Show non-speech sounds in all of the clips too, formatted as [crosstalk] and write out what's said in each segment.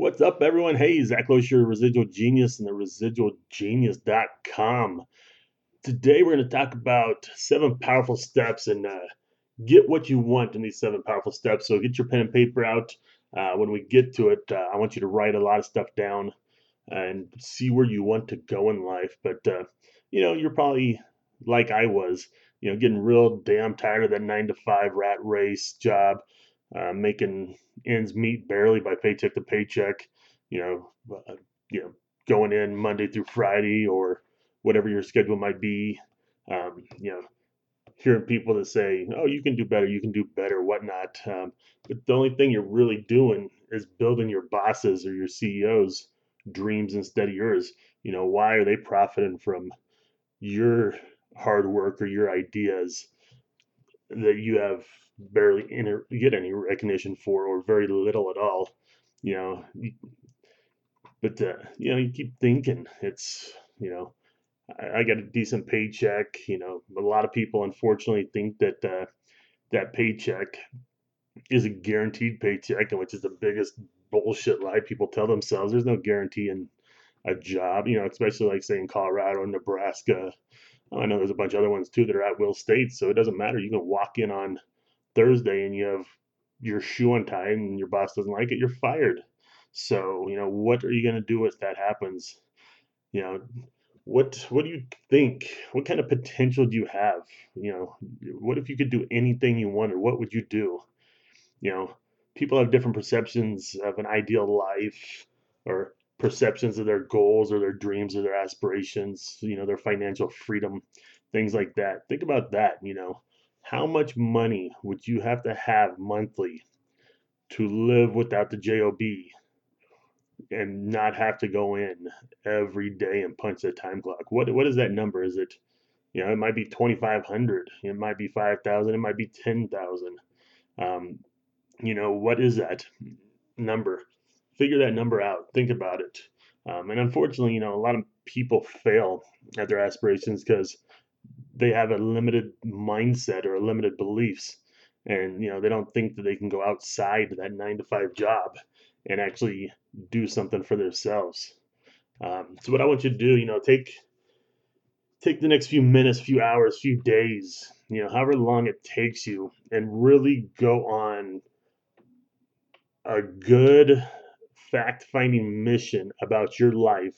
What's up, everyone? Hey, Zach Loesch, your residual genius and the residualgenius.com. Today, we're going to talk about seven powerful steps and uh, get what you want in these seven powerful steps. So, get your pen and paper out. Uh, when we get to it, uh, I want you to write a lot of stuff down and see where you want to go in life. But, uh, you know, you're probably like I was, you know, getting real damn tired of that nine to five rat race job uh, making ends meet barely by paycheck to paycheck. You know, uh, you know, going in Monday through Friday or whatever your schedule might be. Um, you know, hearing people that say, "Oh, you can do better, you can do better," whatnot. Um, but the only thing you're really doing is building your bosses or your CEOs' dreams instead of yours. You know, why are they profiting from your hard work or your ideas that you have barely inter- get any recognition for or very little at all you know but uh, you know you keep thinking it's you know I, I got a decent paycheck you know a lot of people unfortunately think that uh, that paycheck is a guaranteed paycheck and which is the biggest bullshit lie people tell themselves there's no guarantee in a job you know especially like say in colorado nebraska I know there's a bunch of other ones too that are at will states, so it doesn't matter. You can walk in on Thursday and you have your shoe untied and your boss doesn't like it, you're fired. So, you know, what are you going to do if that happens? You know, what what do you think? What kind of potential do you have? You know, what if you could do anything you wanted? What would you do? You know, people have different perceptions of an ideal life or perceptions of their goals or their dreams or their aspirations, you know, their financial freedom, things like that. Think about that, you know how much money would you have to have monthly to live without the job and not have to go in every day and punch the time clock? What what is that number? Is it you know it might be 2500 it might be 5000 it might be 10000 um, you know what is that number? Figure that number out think about it. Um, and unfortunately you know a lot of people fail at their aspirations because they have a limited mindset or limited beliefs. And you know they don't think that they can go outside that nine to five job and actually do something for themselves. Um, so what i want you to do you know take take the next few minutes few hours few days you know however long it takes you and really go on a good fact finding mission about your life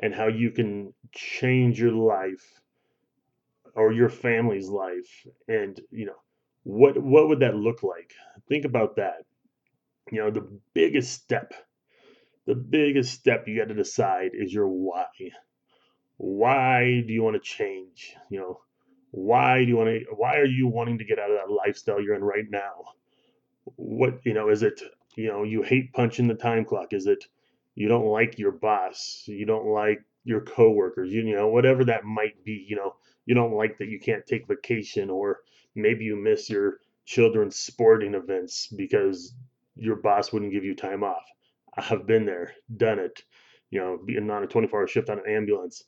and how you can change your life or your family's life and you know what what would that look like? Think about that. You know the biggest step the biggest step you got to decide is your why. Why do you want to change? You know why do you want to why are you wanting to get out of that lifestyle you're in right now? What you know is it you know you hate punching the time clock? Is it you don't like your boss? You don't like your coworkers? You, you know whatever that might be you know you don't like that you can't take vacation or maybe you miss your children's sporting events because your boss wouldn't give you time off. I've been there, done it. You know, being on a 24 hour shift on an ambulance.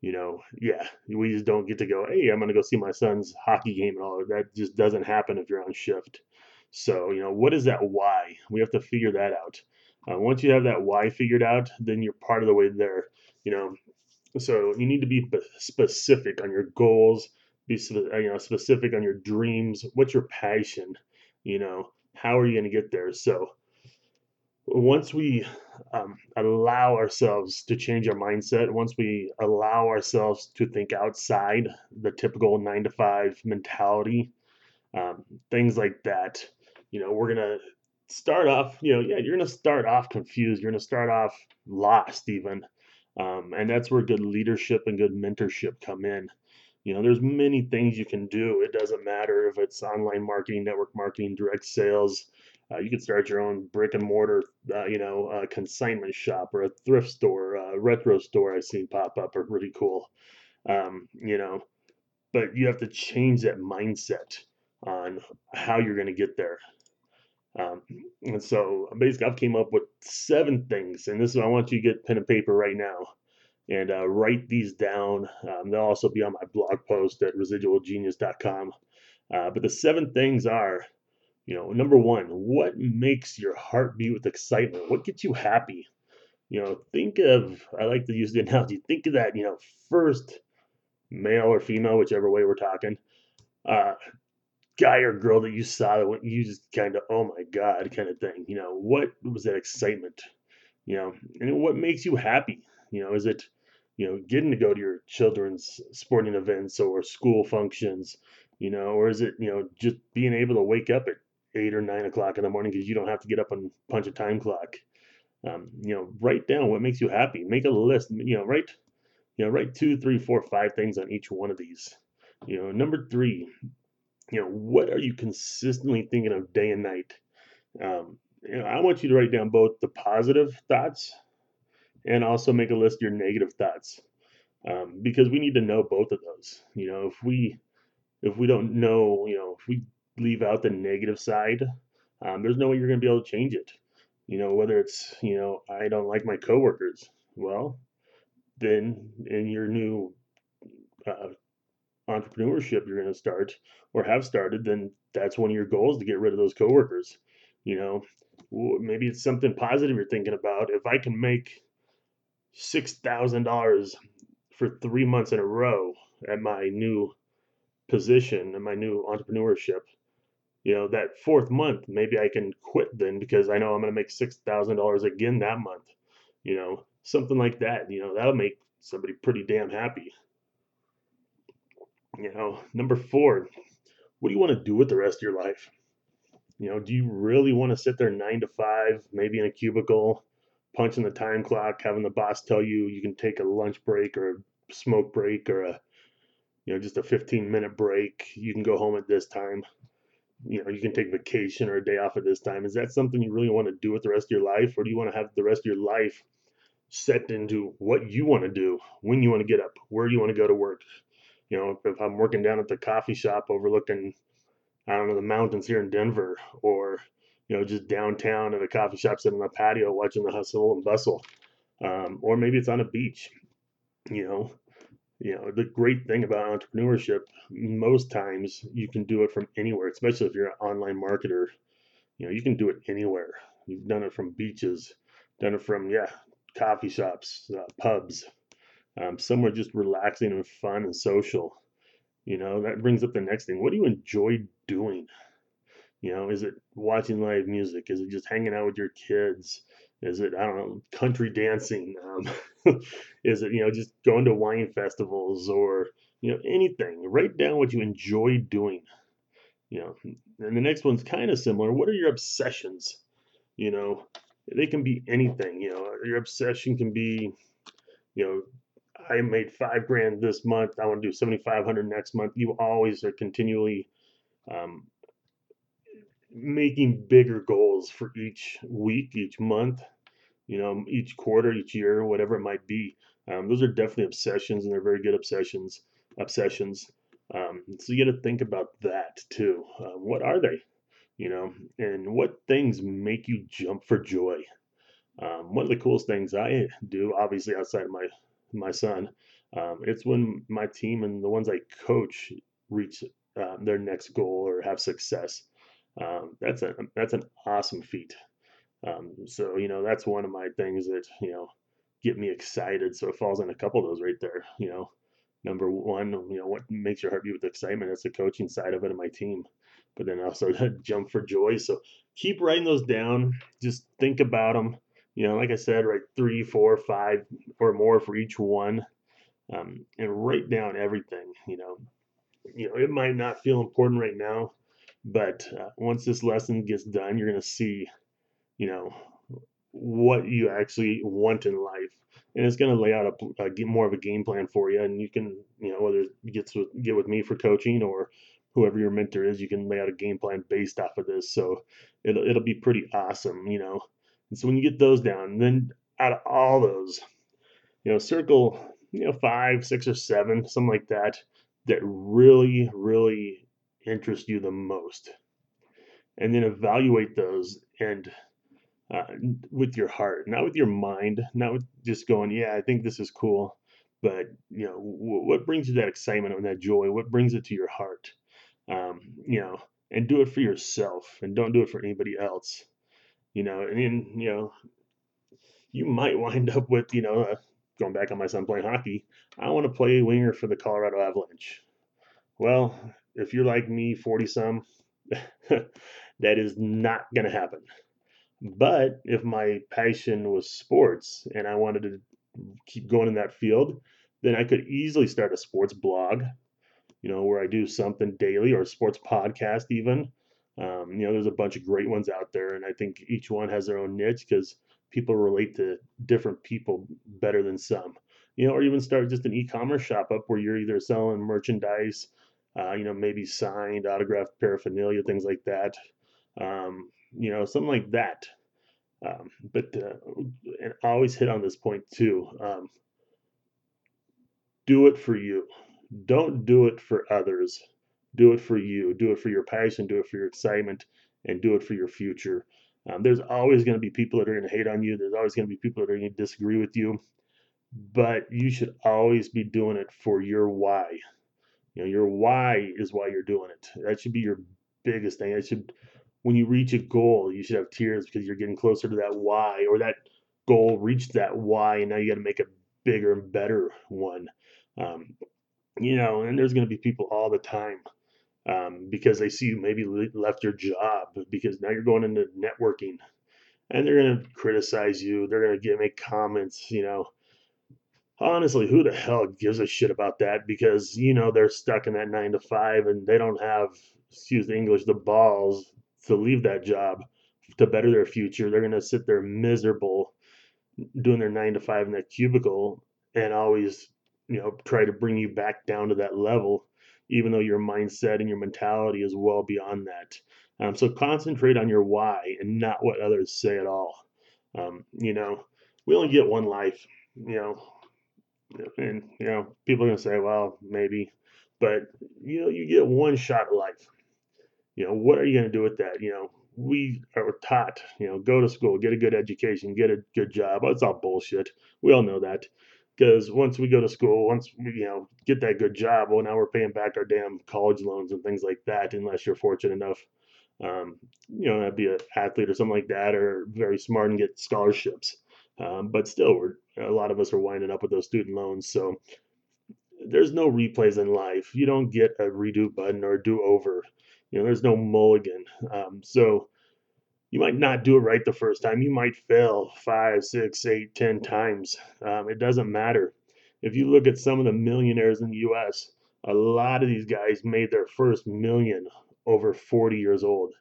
You know, yeah, we just don't get to go, hey, I'm going to go see my son's hockey game and all that. just doesn't happen if you're on shift. So, you know, what is that why? We have to figure that out. Uh, once you have that why figured out, then you're part of the way there. You know, so you need to be specific on your goals, be you know specific on your dreams. What's your passion? You know, how are you going to get there? So once we um, allow ourselves to change our mindset, once we allow ourselves to think outside the typical nine to five mentality, um, things like that, you know, we're gonna start off. You know, yeah, you're gonna start off confused. You're gonna start off lost, even. Um, and that's where good leadership and good mentorship come in. You know, there's many things you can do. It doesn't matter if it's online marketing, network marketing, direct sales. Uh, you can start your own brick and mortar, uh, you know, uh, consignment shop or a thrift store, a retro store I've seen pop up are pretty cool. Um, you know, but you have to change that mindset on how you're going to get there. Um, and so basically, I've came up with seven things, and this is I want you to get pen and paper right now and uh, write these down. Um, they'll also be on my blog post at residualgenius.com. Uh, but the seven things are You know, number one, what makes your heart beat with excitement? What gets you happy? You know, think of, I like to use the [laughs] analogy, think of that, you know, first male or female, whichever way we're talking, uh, guy or girl that you saw that went- you just kind of, oh my God, kind of thing. You know, what was that excitement? You know, and what makes you happy? You know, is it, you know, getting to go to your children's sporting events or school functions, you know, or is it, you know, just being able to wake up at eight or nine o'clock in the morning because you don't have to get up and punch a time clock? Um, you know, write down what makes you happy. Make a list. You know, write, you know, write two, three, four, five things on each one of these. You know, number three, you know, what are you consistently thinking of day and night? Um, you know, I want you to write down both the positive thoughts and also make a list of your negative thoughts um, because we need to know both of those. You know, if we if we don't know, you know, if we leave out the negative side, um, there's no way you're going to be able to change it. You know, whether it's you know, I don't like my coworkers. Well, then in your new uh, entrepreneurship you're going to start or have started, then that's one of your goals to get rid of those coworkers. You know, maybe it's something positive you're thinking about. If I can make six thousand dollars for three months in a row at my new position and my new entrepreneurship, you know, that fourth month, maybe I can quit then because I know I'm going to make six thousand dollars again that month. You know, something like that. You know, that'll make somebody pretty damn happy. You know, number four, what do you want to do with the rest of your life? You know, do you really want to sit there nine to five, maybe in a cubicle, punching the time clock, having the boss tell you you can take a lunch break or a smoke break or a, you know, just a 15 minute break. You can go home at this time. You know, you can take vacation or a day off at this time. Is that something you really want to do with the rest of your life? Or do you want to have the rest of your life set into what you want to do, when you want to get up, where you want to go to work? You know, if I'm working down at the coffee shop overlooking, I don't know, the mountains here in Denver, or you know, just downtown at a coffee shop sitting on a patio watching the hustle and bustle. Um, or maybe it's on a beach. You know, you know, the great thing about entrepreneurship, most times you can do it from anywhere, especially if you're an online marketer. You know, you can do it anywhere. You've done it from beaches, done it from, yeah, coffee shops, uh, pubs, um, somewhere just relaxing and fun and social. You know, that brings up the next thing. What do you enjoy doing? You know, is it watching live music? Is it just hanging out with your kids? Is it, I don't know, country dancing? Um, [laughs] is it, you know, just going to wine festivals or, you know, anything? Write down what you enjoy doing. You know, and the next one's kind of similar. What are your obsessions? You know, they can be anything. You know, your obsession can be, you know, I made five grand this month. I want to do 7,500 next month. You always are continually um, making bigger goals for each week, each month, you know, each quarter, each year, whatever it might be. Um, those are definitely obsessions, and they're very good obsessions. Obsessions. Um, so you got to think about that too. Um, what are they? You know, and what things make you jump for joy? Um, one of the coolest things I do, obviously outside of my my son, um, it's when my team and the ones I coach reach um, their next goal or have success. Um, that's a that's an awesome feat. Um, so you know that's one of my things that you know get me excited. So it falls in a couple of those right there. You know, number one, you know what makes your heart beat with excitement. That's the coaching side of it and my team. But then also [laughs] jump for joy. So keep writing those down. Just think about them. You know, like I said, write three, four, five, or more for each one, um, and write down everything. You know, you know it might not feel important right now, but uh, once this lesson gets done, you're to see, you know, what you actually want in life. And it's to lay out a, a, more of a game plan for you. And you can, you know, whether it gets to get with me for coaching or whoever your mentor is, you can lay out a game plan based off of this. So it'll, it'll be pretty awesome, you know. And so when you get those down, then out of all those, you know, circle, you know, five, six, or seven, something like that, that really, really interest you the most. And then evaluate those and uh, with your heart not with your mind not with just going yeah i think this is cool. But you know w- what brings you that excitement and that joy? What brings it to your heart? Um, you know and do it for yourself and don't do it for anybody else. You know, and then, you know, you might wind up with, you know, uh, going back on my son playing hockey. I want to play winger for the Colorado Avalanche. Well, if you're like me, 40 some, [laughs] that is not going to happen. But if my passion was sports and I wanted to keep going in that field, then I could easily start a sports blog, you know, where I do something daily or a sports podcast, even. Um, you know, there's a bunch of great ones out there, and I think each one has their own niche because people relate to different people better than some. You know, or even start just an e-commerce shop up where you're either selling merchandise, uh, you know, maybe signed, autographed paraphernalia, things like that. Um, you know, something like that. Um, but uh, and I always hit on this point too. Um, do it for you. Don't do it for others. Do it for you. Do it for your passion. Do it for your excitement, and do it for your future. Um, there's always going to be people that are going to hate on you. There's always going to be people that are going to disagree with you. But you should always be doing it for your why. You know, your why is why you're doing it. That should be your biggest thing. It should, when you reach a goal, you should have tears because you're getting closer to that why, or that goal reached that why, and now you got to make a bigger and better one. Um, you know, and there's going to be people all the time um, because they see you maybe left your job because now you're going into networking and they're going to criticize you. They're going to make comments, you know. Honestly, who the hell gives a shit about that? Because, you know, they're stuck in that nine to five and they don't have, excuse the English, the balls to leave that job to better their future. They're going to sit there miserable doing their nine to five in that cubicle and always, you know, try to bring you back down to that level even though your mindset and your mentality is well beyond that. Um, so concentrate on your why and not what others say at all. Um, you know, we only get one life, you know, and, you know, people are going to say, well, maybe, but, you know, you get one shot at life. You know, what are you going to do with that? You know, we are taught, you know, go to school, get a good education, get a good job. It's all bullshit. We all know that because once we go to school, once we you know get that good job, well now we're paying back our damn college loans and things like that. Unless you're fortunate enough, um, you know, to be an athlete or something like that, or very smart and get scholarships. Um, but still, we're a lot of us are winding up with those student loans. So there's no replays in life. You don't get a redo button or do over. You know, there's no mulligan. Um, so you might not do it right the first time. You might fail five, six, eight, ten times. Um, it doesn't matter. If you look at some of the millionaires in the U.S., a lot of these guys made their first million over 40 years old.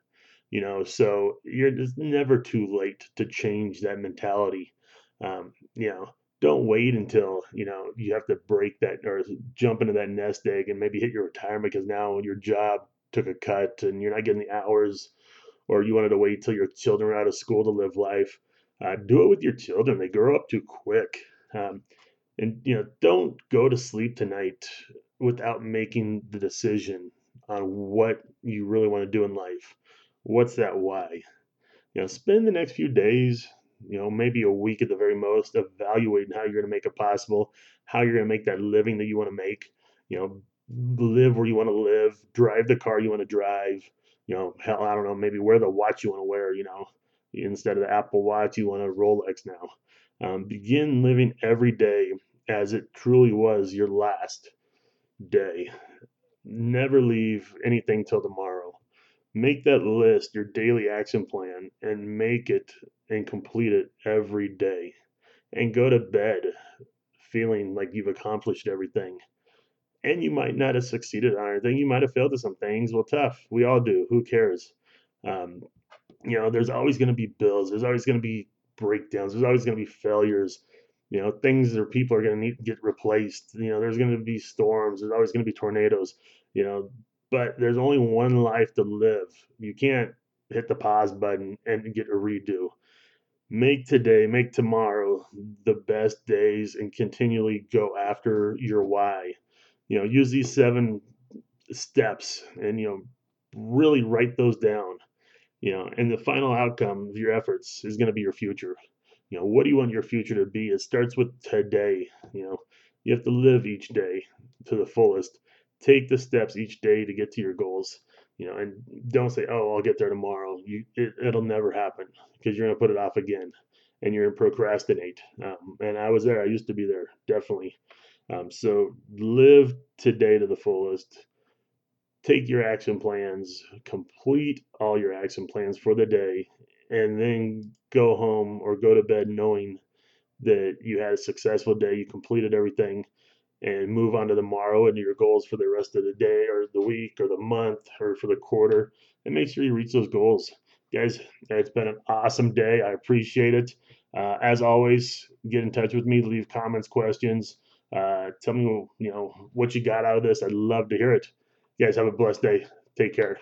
You know, so you're just never too late to change that mentality. Um, you know, don't wait until you know you have to break that or jump into that nest egg and maybe hit your retirement because now your job took a cut and you're not getting the hours or you wanted to wait till your children are out of school to live life. Uh, do it with your children. They grow up too quick. Um, and you know, don't go to sleep tonight without making the decision on what you really want to do in life. What's that why? You know, spend the next few days, you know, maybe a week at the very most, evaluating how you're going to make it possible, how you're going to make that living that you want to make. You know, live where you want to live, drive the car you want to drive, you know, hell, I don't know, maybe wear the watch you want to wear, you know, instead of the Apple Watch, you want a Rolex now. Um, begin living every day as it truly was your last day. Never leave anything till tomorrow. Make that list your daily action plan and make it and complete it every day. And go to bed feeling like you've accomplished everything and you might not have succeeded on anything. You might have failed at some things. Well, tough. We all do. Who cares? Um, you know, there's always going to be bills. There's always going to be breakdowns. There's always going to be failures. You know, things or people are going to need to get replaced. You know, there's going to be storms. There's always going to be tornadoes. You know, but there's only one life to live. You can't hit the pause button and get a redo. Make today, make tomorrow the best days and continually go after your why you know, use these seven steps and, you know, really write those down, you know, and the final outcome of your efforts is going to be your future. You know, what do you want your future to be? It starts with today. You know, you have to live each day to the fullest. Take the steps each day to get to your goals. you know, and don't say, "Oh, I'll get there tomorrow." You, it, it'll never happen because you're gonna put it off again, and you're gonna procrastinate. Um, and I was there. I used to be there, definitely. Um, so live today to the fullest. Take your action plans, complete all your action plans for the day, and then go home or go to bed knowing that you had a successful day. You completed everything and move on to the morrow and your goals for the rest of the day or the week or the month or for the quarter and make sure you reach those goals guys it's been an awesome day i appreciate it uh, as always get in touch with me leave comments questions uh, tell me you know what you got out of this. I'd love to hear it. You guys have a blessed day. Take care